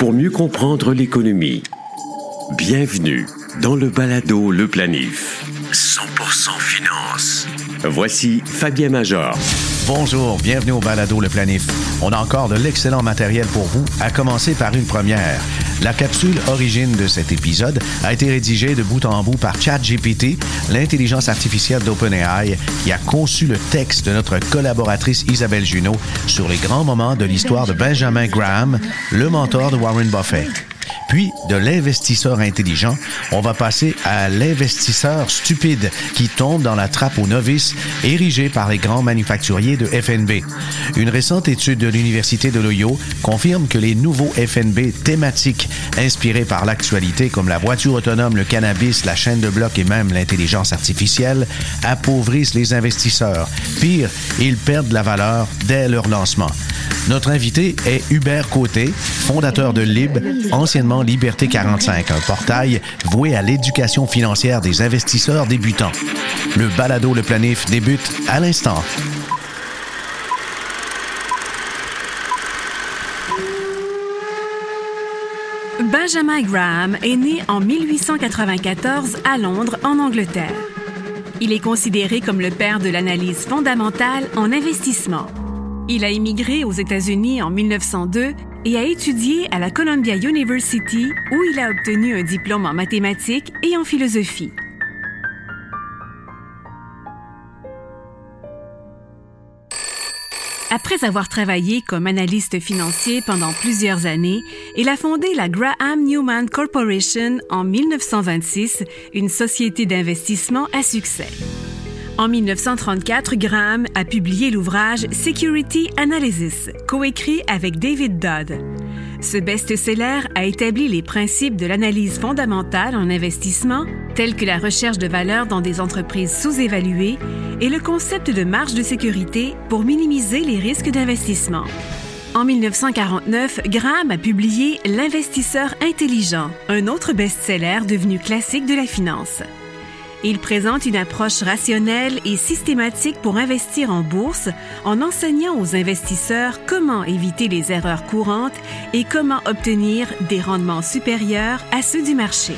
Pour mieux comprendre l'économie, bienvenue dans le balado Le Planif. 100% finance. Voici Fabien Major. Bonjour, bienvenue au Balado Le Planif. On a encore de l'excellent matériel pour vous, à commencer par une première. La capsule origine de cet épisode a été rédigée de bout en bout par ChatGPT, l'intelligence artificielle d'OpenAI, qui a conçu le texte de notre collaboratrice Isabelle Junot sur les grands moments de l'histoire de Benjamin Graham, le mentor de Warren Buffett. Puis, de l'investisseur intelligent, on va passer à l'investisseur stupide qui tombe dans la trappe aux novices érigée par les grands manufacturiers de FNB. Une récente étude de l'Université de l'Ohio confirme que les nouveaux FNB thématiques inspirés par l'actualité comme la voiture autonome, le cannabis, la chaîne de blocs et même l'intelligence artificielle appauvrissent les investisseurs. Pire, ils perdent la valeur dès leur lancement. Notre invité est Hubert Côté, fondateur de Lib, anciennement Liberté 45, un portail voué à l'éducation financière des investisseurs débutants. Le balado Le Planif débute à l'instant. Benjamin Graham est né en 1894 à Londres, en Angleterre. Il est considéré comme le père de l'analyse fondamentale en investissement. Il a immigré aux États-Unis en 1902 et a étudié à la Columbia University où il a obtenu un diplôme en mathématiques et en philosophie. Après avoir travaillé comme analyste financier pendant plusieurs années, il a fondé la Graham Newman Corporation en 1926, une société d'investissement à succès. En 1934, Graham a publié l'ouvrage Security Analysis, coécrit avec David Dodd. Ce best-seller a établi les principes de l'analyse fondamentale en investissement, tels que la recherche de valeur dans des entreprises sous-évaluées et le concept de marge de sécurité pour minimiser les risques d'investissement. En 1949, Graham a publié L'investisseur intelligent, un autre best-seller devenu classique de la finance. Il présente une approche rationnelle et systématique pour investir en bourse en enseignant aux investisseurs comment éviter les erreurs courantes et comment obtenir des rendements supérieurs à ceux du marché.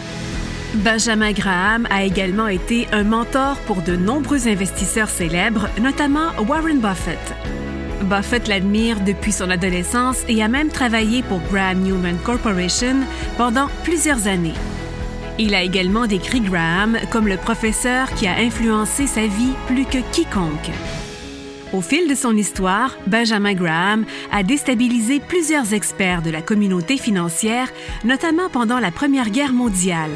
Benjamin Graham a également été un mentor pour de nombreux investisseurs célèbres, notamment Warren Buffett. Buffett l'admire depuis son adolescence et a même travaillé pour Graham Newman Corporation pendant plusieurs années. Il a également décrit Graham comme le professeur qui a influencé sa vie plus que quiconque. Au fil de son histoire, Benjamin Graham a déstabilisé plusieurs experts de la communauté financière, notamment pendant la Première Guerre mondiale.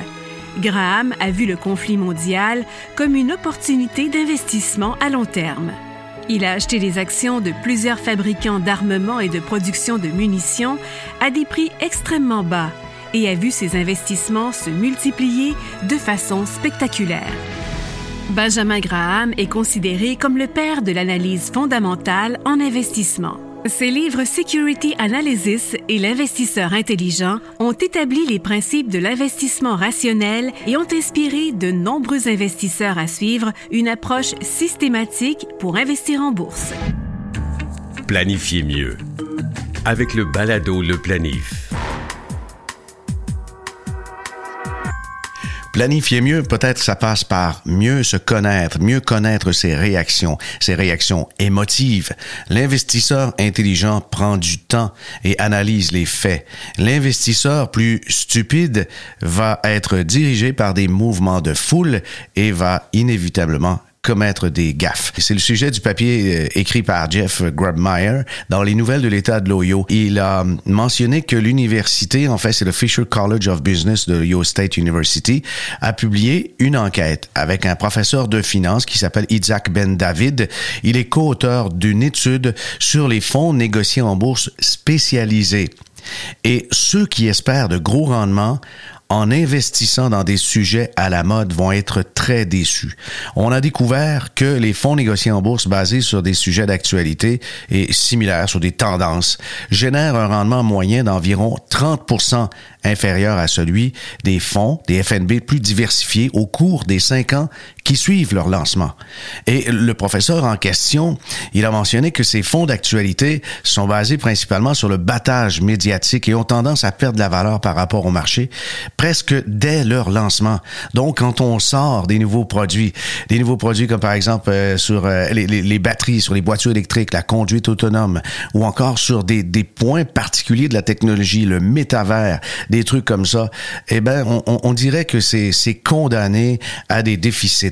Graham a vu le conflit mondial comme une opportunité d'investissement à long terme. Il a acheté les actions de plusieurs fabricants d'armement et de production de munitions à des prix extrêmement bas et a vu ses investissements se multiplier de façon spectaculaire. Benjamin Graham est considéré comme le père de l'analyse fondamentale en investissement. Ses livres Security Analysis et L'investisseur intelligent ont établi les principes de l'investissement rationnel et ont inspiré de nombreux investisseurs à suivre une approche systématique pour investir en bourse. Planifiez mieux avec le balado Le Planif. Planifier mieux, peut-être ça passe par mieux se connaître, mieux connaître ses réactions, ses réactions émotives. L'investisseur intelligent prend du temps et analyse les faits. L'investisseur plus stupide va être dirigé par des mouvements de foule et va inévitablement commettre des gaffes. C'est le sujet du papier euh, écrit par Jeff Grubmeyer dans les nouvelles de l'État de l'Ohio. Il a mentionné que l'université, en fait c'est le Fisher College of Business de l'Ohio State University, a publié une enquête avec un professeur de finance qui s'appelle Isaac Ben David. Il est co-auteur d'une étude sur les fonds négociés en bourse spécialisés. Et ceux qui espèrent de gros rendements en investissant dans des sujets à la mode vont être très déçus. On a découvert que les fonds négociés en bourse basés sur des sujets d'actualité et similaires sur des tendances génèrent un rendement moyen d'environ 30 inférieur à celui des fonds, des FNB plus diversifiés au cours des cinq ans qui suivent leur lancement. Et le professeur en question, il a mentionné que ces fonds d'actualité sont basés principalement sur le battage médiatique et ont tendance à perdre de la valeur par rapport au marché presque dès leur lancement. Donc, quand on sort des nouveaux produits, des nouveaux produits comme par exemple euh, sur euh, les, les, les, batteries, sur les voitures électriques, la conduite autonome, ou encore sur des, des points particuliers de la technologie, le métavers, des trucs comme ça, eh ben, on, on dirait que c'est condamné à des déficits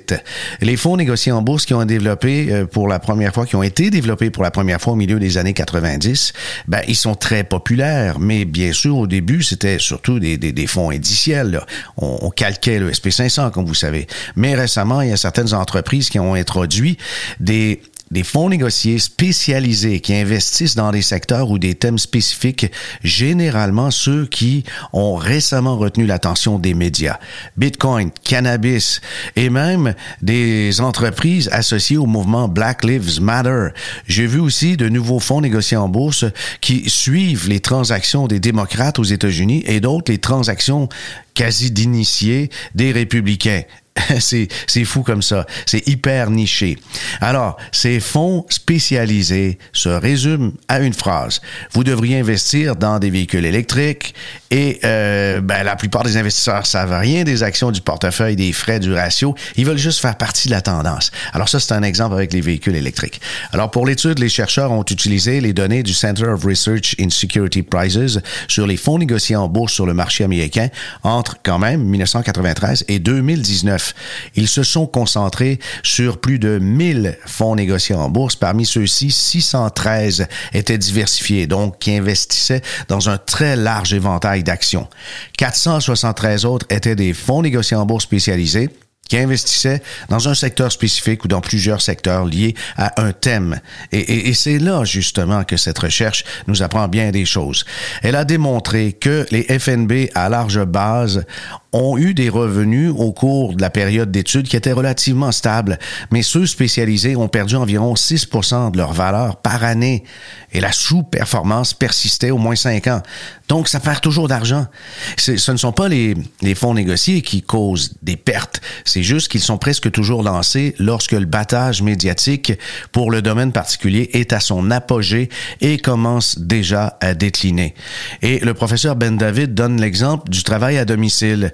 les fonds négociés en bourse qui ont euh, pour la première fois, qui ont été développés pour la première fois au milieu des années 90, ben, ils sont très populaires. Mais bien sûr, au début, c'était surtout des, des, des, fonds indiciels. On, on, calquait le SP500, comme vous savez. Mais récemment, il y a certaines entreprises qui ont introduit des des fonds négociés spécialisés qui investissent dans des secteurs ou des thèmes spécifiques, généralement ceux qui ont récemment retenu l'attention des médias. Bitcoin, cannabis et même des entreprises associées au mouvement Black Lives Matter. J'ai vu aussi de nouveaux fonds négociés en bourse qui suivent les transactions des démocrates aux États-Unis et d'autres les transactions quasi d'initiés des républicains. c'est fou comme ça. C'est hyper niché. Alors, ces fonds spécialisés se résument à une phrase. Vous devriez investir dans des véhicules électriques et euh, ben, la plupart des investisseurs savent rien des actions du portefeuille, des frais, du ratio. Ils veulent juste faire partie de la tendance. Alors ça, c'est un exemple avec les véhicules électriques. Alors pour l'étude, les chercheurs ont utilisé les données du Center of Research in Security Prices sur les fonds négociés en bourse sur le marché américain entre quand même 1993 et 2019. Ils se sont concentrés sur plus de 1000 fonds négociés en bourse. Parmi ceux-ci, 613 étaient diversifiés, donc qui investissaient dans un très large éventail d'actions. 473 autres étaient des fonds négociés en bourse spécialisés qui investissaient dans un secteur spécifique ou dans plusieurs secteurs liés à un thème. Et, et, et c'est là justement que cette recherche nous apprend bien des choses. Elle a démontré que les FNB à large base ont eu des revenus au cours de la période d'études qui étaient relativement stables, mais ceux spécialisés ont perdu environ 6% de leur valeur par année et la sous-performance persistait au moins 5 ans. Donc, ça perd toujours d'argent. Ce ne sont pas les, les fonds négociés qui causent des pertes, c'est juste qu'ils sont presque toujours lancés lorsque le battage médiatique pour le domaine particulier est à son apogée et commence déjà à décliner. Et le professeur Ben David donne l'exemple du travail à domicile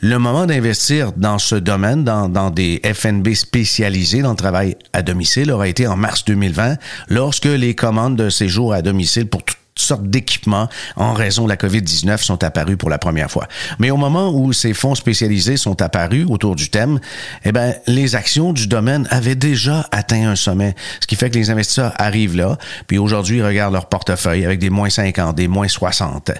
le moment d'investir dans ce domaine, dans, des FNB spécialisés dans le travail à domicile, aura été en mars 2020, lorsque les commandes de séjour à domicile pour tout sortes d'équipements en raison de la COVID-19 sont apparus pour la première fois. Mais au moment où ces fonds spécialisés sont apparus autour du thème, eh ben, les actions du domaine avaient déjà atteint un sommet. Ce qui fait que les investisseurs arrivent là, puis aujourd'hui, ils regardent leur portefeuille avec des moins 50, des moins 60.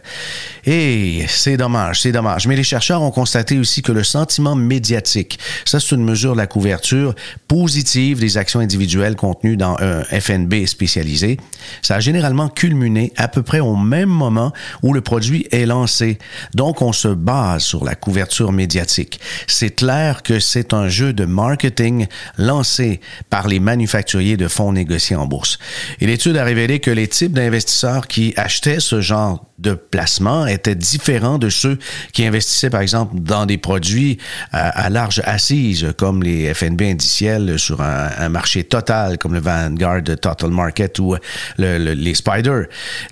Et c'est dommage, c'est dommage. Mais les chercheurs ont constaté aussi que le sentiment médiatique, ça c'est une mesure de la couverture positive des actions individuelles contenues dans un FNB spécialisé, ça a généralement culminé à à peu près au même moment où le produit est lancé. Donc, on se base sur la couverture médiatique. C'est clair que c'est un jeu de marketing lancé par les manufacturiers de fonds négociés en bourse. Et l'étude a révélé que les types d'investisseurs qui achetaient ce genre de placement étaient différents de ceux qui investissaient, par exemple, dans des produits à, large assise, comme les FNB indiciels sur un, marché total, comme le Vanguard Total Market ou le, les Spider.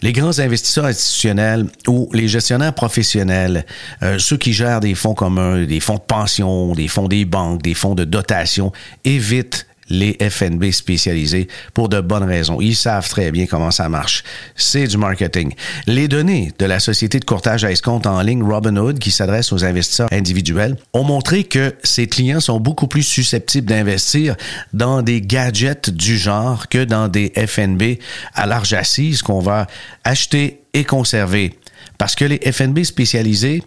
Les grands investisseurs institutionnels ou les gestionnaires professionnels, euh, ceux qui gèrent des fonds communs, des fonds de pension, des fonds des banques, des fonds de dotation, évitent les FNB spécialisés pour de bonnes raisons. Ils savent très bien comment ça marche. C'est du marketing. Les données de la société de courtage à escompte en ligne Robinhood, qui s'adresse aux investisseurs individuels, ont montré que ces clients sont beaucoup plus susceptibles d'investir dans des gadgets du genre que dans des FNB à large assise qu'on va acheter et conserver. Parce que les FNB spécialisés,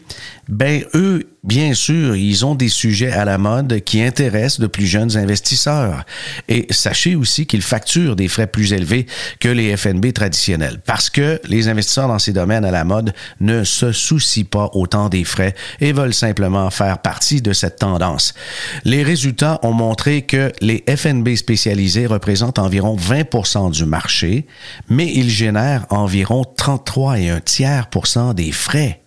ben eux, bien sûr, ils ont des sujets à la mode qui intéressent de plus jeunes investisseurs. Et sachez aussi qu'ils facturent des frais plus élevés que les FNB traditionnels. Parce que les investisseurs dans ces domaines à la mode ne se soucient pas autant des frais et veulent simplement faire partie de cette tendance. Les résultats ont montré que les FNB spécialisés représentent environ 20% du marché, mais ils génèrent environ 33 et un tiers des frais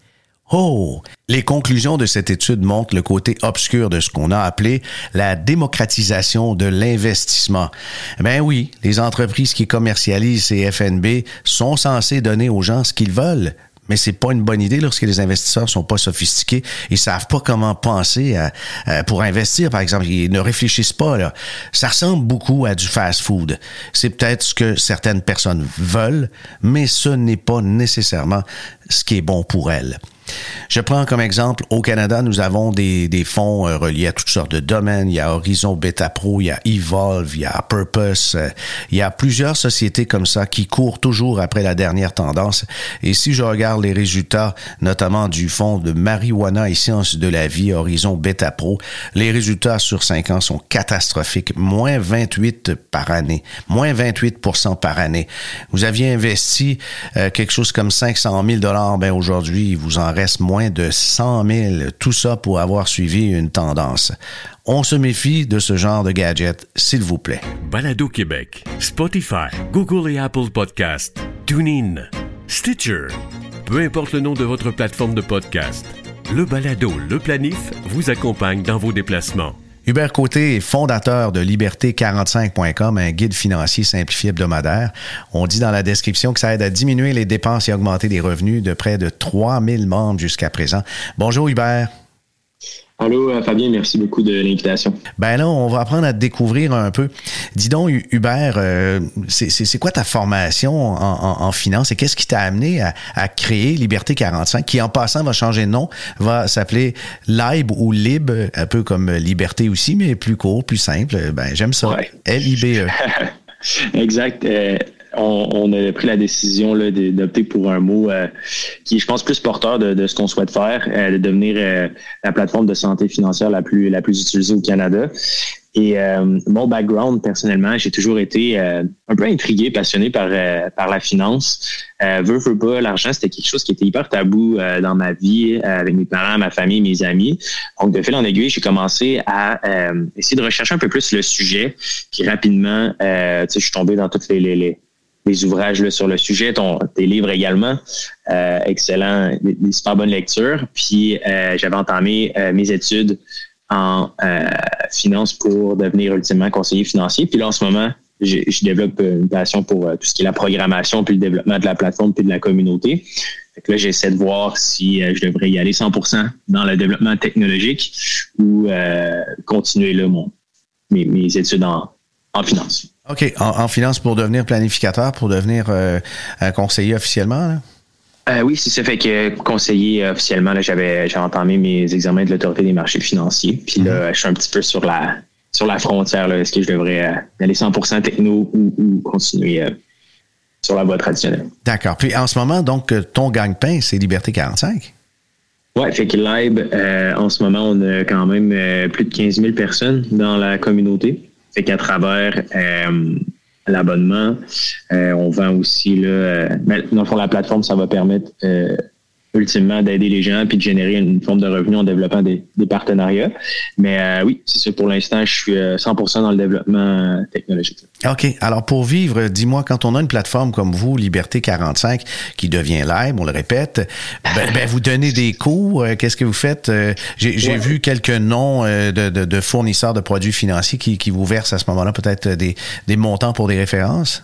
Oh! Les conclusions de cette étude montrent le côté obscur de ce qu'on a appelé la démocratisation de l'investissement. Ben oui, les entreprises qui commercialisent ces FNB sont censées donner aux gens ce qu'ils veulent, mais c'est pas une bonne idée lorsque les investisseurs sont pas sophistiqués, ils savent pas comment penser pour investir par exemple, ils ne réfléchissent pas. Ça ressemble beaucoup à du fast-food. C'est peut-être ce que certaines personnes veulent, mais ce n'est pas nécessairement ce qui est bon pour elles. Je prends comme exemple, au Canada, nous avons des, des fonds euh, reliés à toutes sortes de domaines. Il y a Horizon Beta Pro, il y a Evolve, il y a Purpose. Euh, il y a plusieurs sociétés comme ça qui courent toujours après la dernière tendance. Et si je regarde les résultats, notamment du fonds de marijuana et sciences de la vie, Horizon Beta Pro, les résultats sur 5 ans sont catastrophiques. Moins 28 par année. Moins 28% par année. Vous aviez investi euh, quelque chose comme 500 000 ben aujourd'hui, il vous en reste moins de 100 000, tout ça pour avoir suivi une tendance. On se méfie de ce genre de gadget, s'il vous plaît. Balado Québec, Spotify, Google et Apple Podcast, TuneIn, Stitcher. Peu importe le nom de votre plateforme de podcast, le Balado Le Planif vous accompagne dans vos déplacements. Hubert Côté est fondateur de liberté45.com, un guide financier simplifié hebdomadaire. On dit dans la description que ça aide à diminuer les dépenses et augmenter les revenus de près de 3000 membres jusqu'à présent. Bonjour Hubert. Allô, euh, Fabien, merci beaucoup de l'invitation. Ben là, on va apprendre à te découvrir un peu. Dis donc, Hubert, euh, c'est quoi ta formation en, finance et qu'est-ce qui t'a amené à, créer Liberté 45, qui en passant va changer de nom, va s'appeler Lib ou Lib, un peu comme Liberté aussi, mais plus court, plus simple. Ben, j'aime ça. L-I-B-E. exact. Euh, on, a pris la décision d'opter pour un mot euh, qui est, je pense, plus porteur de, ce qu'on souhaite faire, euh, de devenir euh, la plateforme de santé financière la plus, la plus utilisée au Canada. Et mon background, personnellement, j'ai toujours été un peu intrigué, passionné par, par la finance. veux, veux pas, l'argent, c'était quelque chose qui était hyper tabou dans ma vie, avec mes parents, ma famille, mes amis. Donc, de fil en aiguille, j'ai commencé à essayer de rechercher un peu plus le sujet. Puis rapidement, je suis tombé dans toutes les, les ouvrages sur le sujet, ton, tes livres également. Euh, excellent, des, super bonnes lectures. Puis euh, j'avais entamé euh, mes études en finance pour devenir ultimement conseiller financier. Puis là, en ce moment, je, développe une passion pour tout ce qui est la programmation, puis le développement de la plateforme, puis de la communauté. Là, j'essaie de voir si je devrais y aller 100% dans le développement technologique ou continuer là, mon, mes, mes études en, en finance. OK. En, finance pour devenir planificateur, pour devenir euh, un conseiller officiellement? Euh, oui, c'est ça. Fait que conseiller officiellement, j'avais, j'ai entamé mes examens de l'autorité des marchés financiers. Puis là, mhm. je suis un petit peu sur la sur la frontière. Est-ce que je devrais euh, aller 100% techno ou, continuer sur la voie traditionnelle? D'accord. Puis en ce moment, donc, ton gagne-pain, c'est Liberté 45? Oui, fait que Live, en ce moment, on a quand même plus de 15 000 personnes dans la communauté. Fait qu'à travers euh, l'abonnement, euh, on vend aussi là, euh, ben, dans le fond, la plateforme, ça va permettre ultimement d'aider les gens puis de générer une forme de revenu en développant des, partenariats. Mais euh, oui, c'est ça. Pour l'instant, je suis 100% euh, dans le développement euh, technologique. OK. Alors, pour vivre, dis-moi, quand on a une plateforme comme vous, Liberté 45, qui devient live, on le répète, ben, ben, vous donnez des cours. Qu'est-ce que vous faites? J'ai vu quelques noms de, fournisseurs de produits financiers qui, qui vous versent à ce moment-là peut-être des, des montants pour des références.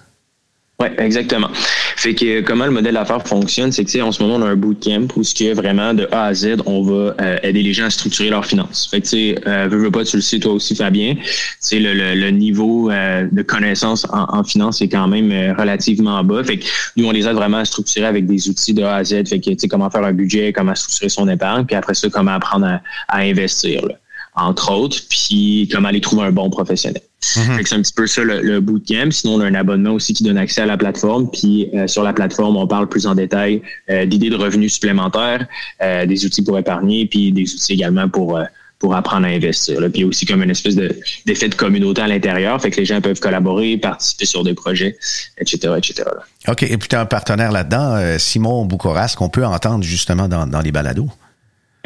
Oui, exactement. Fait que comment le modèle d'affaires fonctionne, c'est que en ce moment, on a un bootcamp où ce qui est vraiment de A à Z, on va euh, aider les gens à structurer leurs finances. Fait que tu sais, euh, veux, veux pas, tu le sais toi aussi, Fabien, c'est le, le, niveau euh, de connaissance en, en finance est quand même euh, relativement bas. Fait que nous, on les aide vraiment à structurer avec des outils de A à Z. Fait que tu sais, comment faire un budget, comment structurer son épargne, puis après ça, comment apprendre à, à investir. Là entre autres, puis comment aller trouver un bon professionnel. Mhm. C'est un petit peu ça le, bootcamp. Sinon, on a un abonnement aussi qui donne accès à la plateforme. Puis euh, sur la plateforme, on parle plus en détail euh, d'idées de revenus supplémentaires, euh, des outils pour épargner, puis des outils également pour pour apprendre à investir. Puis aussi comme une espèce d'effet de, communauté à l'intérieur, fait que les gens peuvent collaborer, participer sur des projets, etc., etc. OK. Et puis tu as un partenaire là-dedans, Simon Boucoras, qu'on peut entendre justement dans, dans les balados.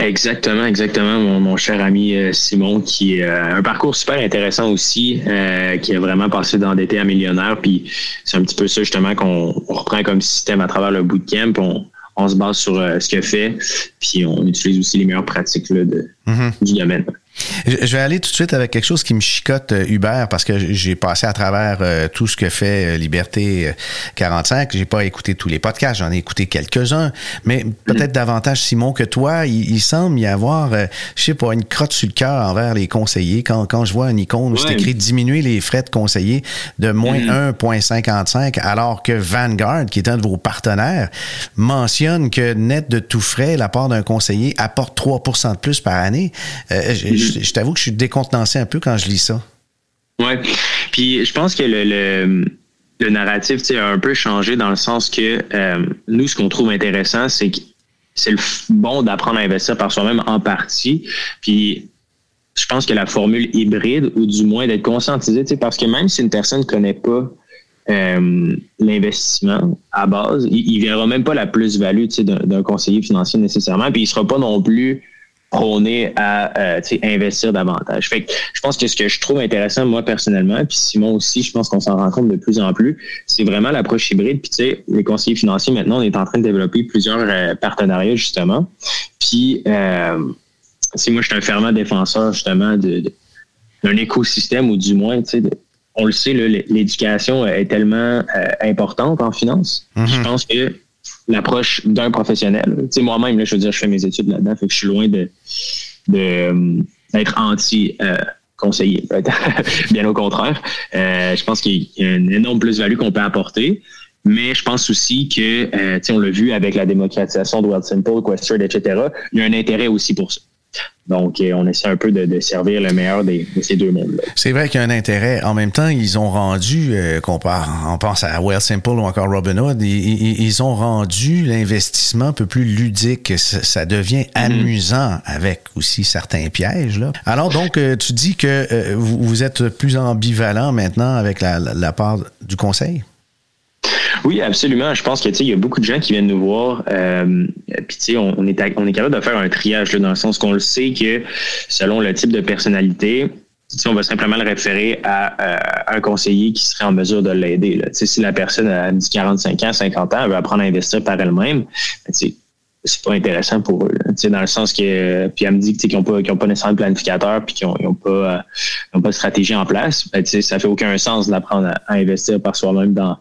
Exactement, exactement. Mon, cher ami euh, Simon, qui a euh, un parcours super intéressant aussi, euh, qui a vraiment passé d'endetté à millionnaire. Puis c'est un petit peu ça justement qu'on reprend comme système à travers le bootcamp. On, on se base sur ce qu'il fait, puis on utilise aussi les meilleures pratiques là, de, mm-hmm. du domaine. Je vais aller tout de suite avec quelque chose qui me chicote euh, Hubert parce que j'ai passé à travers euh, tout ce que fait euh, Liberté 45. J'ai pas écouté tous les podcasts, j'en ai écouté quelques-uns, mais peut-être davantage Simon que toi. Il, semble y avoir, je sais pas, une crotte sur le cœur envers les conseillers. Quand, quand je vois une icône où c'est écrit diminuer les frais de conseiller de moins 1,55 mm-hmm. alors que Vanguard, qui est un de vos partenaires, mentionne que net de tout frais, la part d'un conseiller apporte 3% de plus par année. Mm-hmm je, t'avoue que je suis décontenancé un peu quand je lis ça. Oui. Puis je pense que le, narratif a un peu changé dans le sens que euh, nous, ce qu'on trouve intéressant, c'est que c'est le bon d'apprendre à investir par soi-même en partie. Puis je pense que la formule hybride, ou du moins d'être conscientisé, parce que même si une personne ne connaît pas euh, l'investissement à base, il ne verra même pas la plus-value d'un conseiller financier nécessairement, puis il ne sera pas non plus prôner à euh, investir davantage. Fait que je pense que ce que je trouve intéressant, moi personnellement, puis Simon aussi, je pense qu'on s'en rend compte de plus en plus, c'est vraiment l'approche hybride. Puis tu sais, les conseillers financiers, maintenant, on est en train de développer plusieurs euh, partenariats, justement. Puis euh, moi, je suis un fervent défenseur, justement, de, d'un écosystème, ou du moins, tu sais, on le sait, l'éducation est tellement euh, importante en finance. Mm-hmm. Je pense que l'approche d'un professionnel. Moi-même, je veux dire, je fais mes études là-dedans, fait que je suis loin d'être euh, conseiller. Bien au contraire. Euh, je pense qu'il y a une énorme plus-value qu'on peut apporter. Mais je pense aussi que, euh, on l'a vu avec la démocratisation de World Simple, Questrade, etc., il y a un intérêt aussi pour ça. Donc, euh, on essaie un peu de, servir le meilleur de ces deux mondes-là. C'est vrai qu'il y a un intérêt. En même temps, ils ont rendu, euh, qu'on on pense à Well Simple ou encore Robinhood, ils, ils ont rendu l'investissement un peu plus ludique. Ça, devient mm-hmm. amusant avec aussi certains pièges. Là. Alors, donc, euh, tu dis que vous, êtes plus ambivalent maintenant avec la part du conseil? Oui, absolument. Je pense que il y a beaucoup de gens qui viennent nous voir. Euh, puis on, est on est capable de faire un triage là, dans le sens qu'on le sait que selon le type de personnalité, on va simplement le référer à, un conseiller qui serait en mesure de l'aider. Si la personne a 45 ans, 50 ans, elle veut apprendre à investir par elle-même, ben, c'est pas intéressant pour eux. Dans le sens que puis elle me dit qu'ils n'ont pas qu'ils ont pas nécessairement de planificateur puis qu'ils n'ont pas euh, pas de stratégie en place. Ben, ça fait aucun sens d'apprendre à, investir par soi-même dans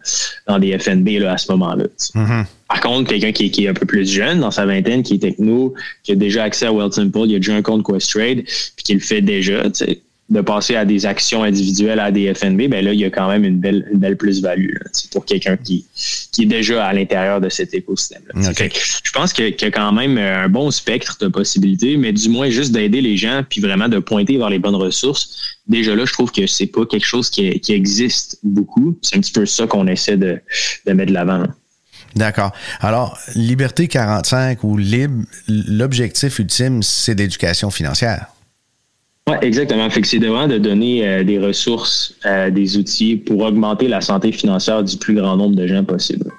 dans des FNB là, à ce moment-là. Mm-hmm. Par contre, quelqu'un qui, qui, est un peu plus jeune, dans sa vingtaine, qui est techno, qui a déjà accès à Wealth Simple, il a déjà un compte Questrade, puis qui le fait déjà, de passer à des actions individuelles à des FNB, ben là, il y a quand même une belle, une belle plus-value pour quelqu'un qui, qui est déjà à l'intérieur de cet écosystème. Je pense qu'il y a quand même un bon spectre de possibilités, mais du moins juste d'aider les gens puis vraiment de pointer vers les bonnes ressources. Déjà là, je trouve que c'est pas quelque chose qui, qui existe beaucoup. C'est un petit peu ça qu'on essaie de, de mettre de l'avant. D'accord. Alors, Liberté 45 ou Libre, l'objectif ultime, c'est l'éducation financière. Oui, exactement. Fait que c'est vraiment de donner euh, des ressources, euh, des outils pour augmenter la santé financière du plus grand nombre de gens possible.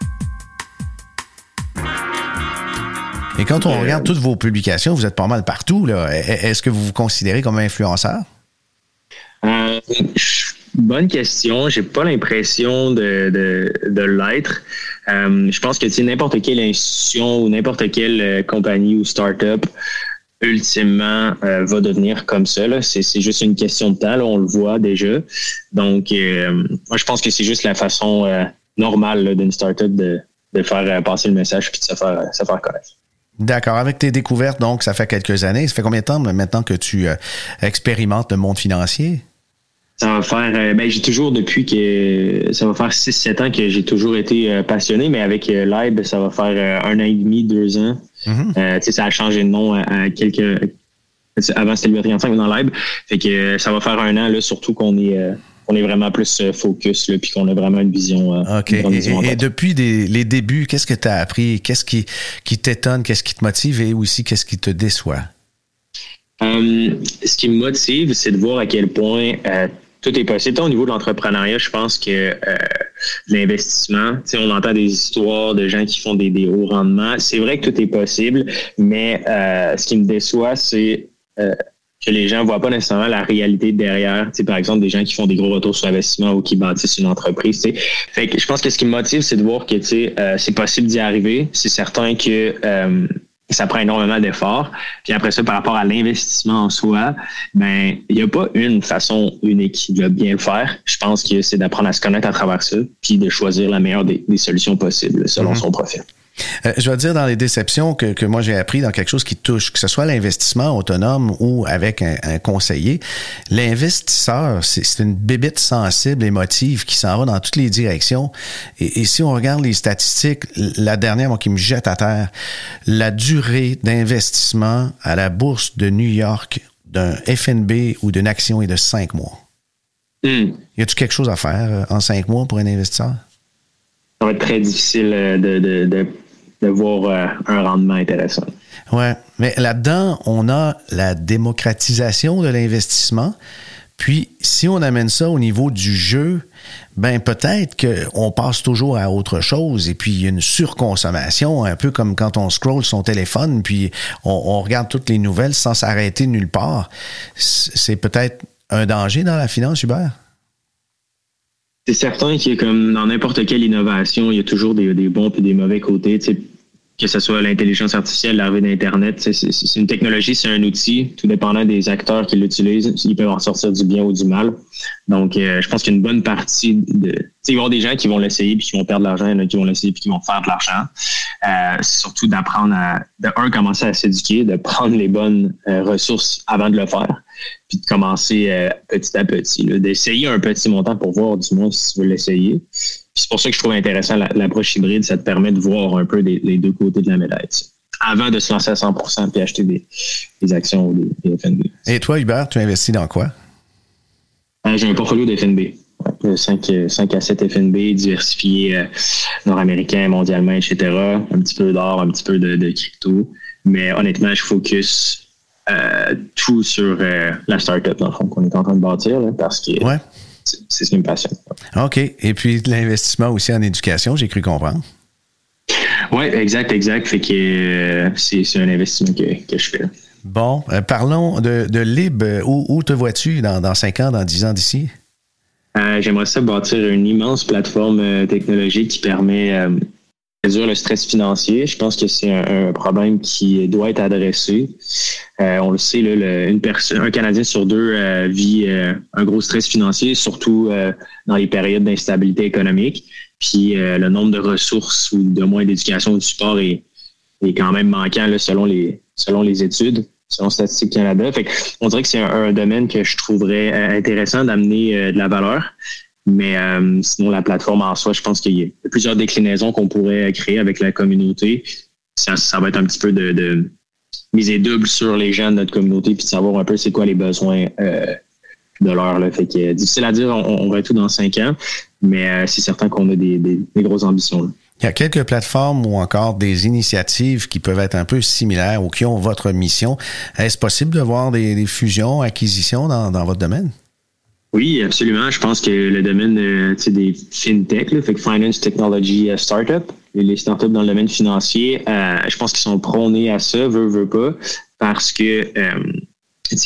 Et quand on regarde toutes vos publications, vous êtes pas mal partout. Là. E-, e-, est-ce que vous vous considérez comme influenceur? Euh, bonne question. J'ai pas l'impression de, de, l'être. je pense que n'importe quelle institution ou n'importe quelle compagnie ou start-up ultimement euh, va devenir comme ça. C'est, juste une question de temps, on le voit déjà. Donc, euh, moi, je pense que c'est juste la façon euh, normale d'une startup de, de faire passer le message puis de se faire, se faire connaître. D'accord. Avec tes découvertes, donc, ça fait quelques années. Ça fait combien de temps maintenant que tu expérimentes le monde financier? Ça va faire, ben, j'ai toujours depuis que ça va faire 6-7 ans que j'ai toujours été passionné, mais avec Live, ça va faire un an et demi, deux ans Mm-hmm. Euh, ça a changé de nom à, quelques. Avant, c'était Liberté 5 dans Live. Fait que euh, ça va faire un an, là, surtout qu'on est euh, on est vraiment plus focus, puis qu'on a vraiment une vision. OK. et, depuis les débuts, qu'est-ce que tu as appris? Qu'est-ce qui, qui t'étonne? Qu'est-ce qui te motive? Et aussi, qu'est-ce qui te déçoit? ce qui me motive, c'est de voir à quel point tout est possible. Au niveau de l'entrepreneuriat, je pense que euh, l'investissement, on entend des histoires de gens qui font des, des hauts rendements. C'est vrai que tout est possible, mais euh, ce qui me déçoit, c'est euh, que les gens voient pas nécessairement la réalité derrière. Tu par exemple, des gens qui font des gros retours sur investissement ou qui bâtissent une entreprise. Tu Fait que je pense que ce qui me motive, c'est de voir que euh, c'est possible d'y arriver. C'est certain que ça prend énormément d'efforts. Puis après ça, par rapport à l'investissement en soi, ben il n'y a pas une façon unique de bien le faire. Je pense que c'est d'apprendre à se connaître à travers ça, puis de choisir la meilleure des, solutions possibles selon mhm. son profil. Euh, je vais dire dans les déceptions que, que moi j'ai appris dans quelque chose qui touche, que ce soit l'investissement autonome ou avec un, conseiller, l'investisseur, c'est une bébite sensible, émotive qui s'en va dans toutes les directions. Et, si on regarde les statistiques, la dernière moi, qui me jette à terre, la durée d'investissement à la bourse de New York d'un FNB ou d'une action est de cinq mois. Hmm. Y a-t-il quelque chose à faire euh, en cinq mois pour un investisseur? Ça va être très difficile euh, de, de de voir euh, un rendement intéressant. Ouais, mais là-dedans, on a la démocratisation de l'investissement. Puis, si on amène ça au niveau du jeu, ben peut-être qu'on passe toujours à autre chose et puis il y a une surconsommation, un peu comme quand on scroll son téléphone puis on, on regarde toutes les nouvelles sans s'arrêter nulle part. C'est peut-être un danger dans la finance, Hubert? c'est certain qu'il y a comme dans n'importe quelle innovation, il y a toujours des, bons et des mauvais côtés. Que ce soit l'intelligence artificielle, l'arrivée d'Internet, c'est une technologie, c'est un outil. Tout dépendant des acteurs qui l'utilisent, ils peuvent en sortir du bien ou du mal. Donc, euh, je pense qu'une bonne partie de. Il y avoir des gens qui vont l'essayer puis qui vont perdre de l'argent, qui vont l'essayer puis qui vont faire de l'argent. Euh, surtout d'apprendre à, de un, commencer à s'éduquer, de prendre les bonnes euh, ressources avant de le faire puis de commencer euh, petit à petit, d'essayer un petit montant pour voir du moins si tu veux l'essayer. C'est pour ça que je trouve intéressant l'approche hybride, ça te permet de voir un peu les deux côtés de la médaille. Avant de se lancer à 100% puis acheter des, actions ou des, FNB. Et toi, Hubert, tu investis dans quoi? Euh, j'ai un portfolio de FNB. 5, à 7 FNB diversifiés euh, nord-américains, mondialement, etc. Un petit peu d'or, un petit peu de, de crypto. Mais honnêtement, je focus euh, tout sur euh, la startup, dans le fond, qu'on est en train de bâtir, parce que c'est ce qui me passionne. OK. Et puis l'investissement aussi en éducation, j'ai cru comprendre. Oui, exact, exact. Fait que euh, c'est un investissement que, je fais. Bon, parlons de, de Lib. Où, te vois-tu dans, dans 5 ans, dans 10 ans d'ici? J'aimerais ça bâtir une immense plateforme technologique qui permet réduire le stress financier. Je pense que c'est un, problème qui doit être adressé. Euh, on le sait, là, une personne, un Canadien sur deux euh, vit euh, un gros stress financier, surtout dans les périodes d'instabilité économique. Puis le nombre de ressources ou de moins d'éducation ou de support est, est quand même manquant là, selon les selon les études, selon Statistique Canada. Fait on dirait que c'est un, un, domaine que je trouverais intéressant d'amener de la valeur. Mais euh, sinon, la plateforme en soi, je pense qu'il y a plusieurs déclinaisons qu'on pourrait créer avec la communauté. Ça, va être un petit peu de, miser double sur les gens de notre communauté puis de savoir un peu c'est quoi les besoins euh, de l'heure. Fait que difficile à dire, on, va être tout dans cinq ans, mais euh, c'est certain qu'on a des, des, grosses ambitions. Il y a quelques plateformes ou encore des initiatives qui peuvent être un peu similaires ou qui ont votre mission. Est-ce possible de voir des, fusions, acquisitions dans votre domaine? Oui, absolument. Je pense que le domaine euh, des fintech, là, fait que Finance Technology euh, Startup, les startups dans le domaine financier, euh, je pense qu'ils sont prônés à ça, veut, veut pas, parce que euh,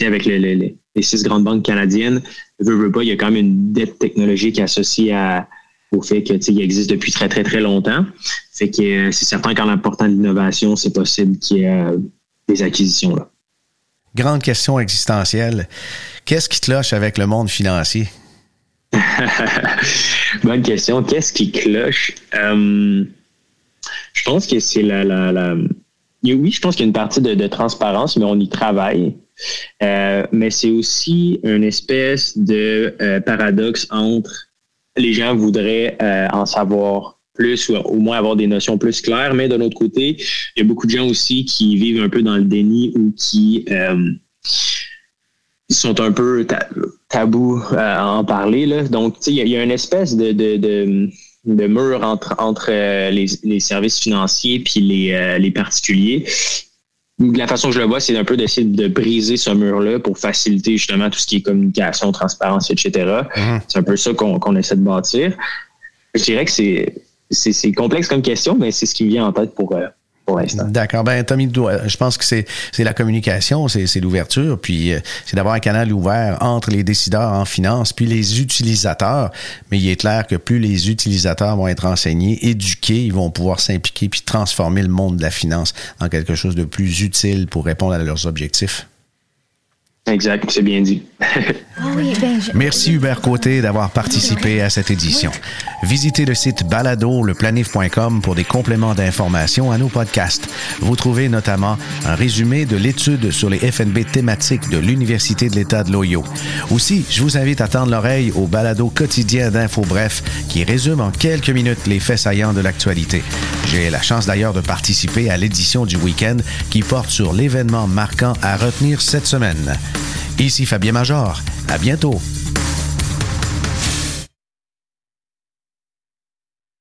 avec les six grandes banques canadiennes, veut, veut pas, il y a quand même une dette technologique associée à, au fait que il existe depuis très, très, très longtemps. Fait que c'est certain qu'en apportant de l'innovation, c'est possible qu'il y ait des acquisitions là. Grande question existentielle. Qu'est-ce qui cloche avec le monde financier? Bonne question. Qu'est-ce qui cloche? Euh, je pense que c'est la, Oui, je pense qu'il y a une partie de, transparence, mais on y travaille. Euh, mais c'est aussi une espèce de euh, paradoxe entre les gens voudraient en savoir plus ou au moins avoir des notions plus claires, mais de l'autre côté, il y a beaucoup de gens aussi qui vivent un peu dans le déni ou qui sont un peu tabous à en parler. Là. Donc, il y, a une espèce de, de, de, mur entre, entre euh, les, les, services financiers puis les, euh, les particuliers. La façon que je le vois, c'est un peu d'essayer de briser ce mur-là pour faciliter justement tout ce qui est communication, transparence, etc. Mm-hmm. C'est un peu ça qu'on essaie de bâtir. Je dirais que c'est c'est complexe comme question, mais c'est ce qui vient en tête pour, euh, pour l'instant. D'accord. Ben, Tommy, je pense que c'est la communication, c'est l'ouverture, puis euh, c'est d'avoir un canal ouvert entre les décideurs en finance puis les utilisateurs. Mais il est clair que plus les utilisateurs vont être enseignés, éduqués, ils vont pouvoir s'impliquer puis transformer le monde de la finance en quelque chose de plus utile pour répondre à leurs objectifs. Exact, c'est bien dit. Ah ben, Merci Hubert Côté d'avoir participé à cette édition. Visitez le site balado-leplanif.com pour des compléments d'informations à nos podcasts. Vous trouvez notamment un résumé de l'étude sur les FNB thématiques de l'Université de l'État de l'Ohio. Aussi, je vous invite à tendre l'oreille au balado quotidien d'Info Bref qui résume en quelques minutes les faits saillants de l'actualité. J'ai la chance d'ailleurs de participer à l'édition du week-end qui porte sur l'événement marquant à retenir cette semaine. Ici Fabien Major. À bientôt.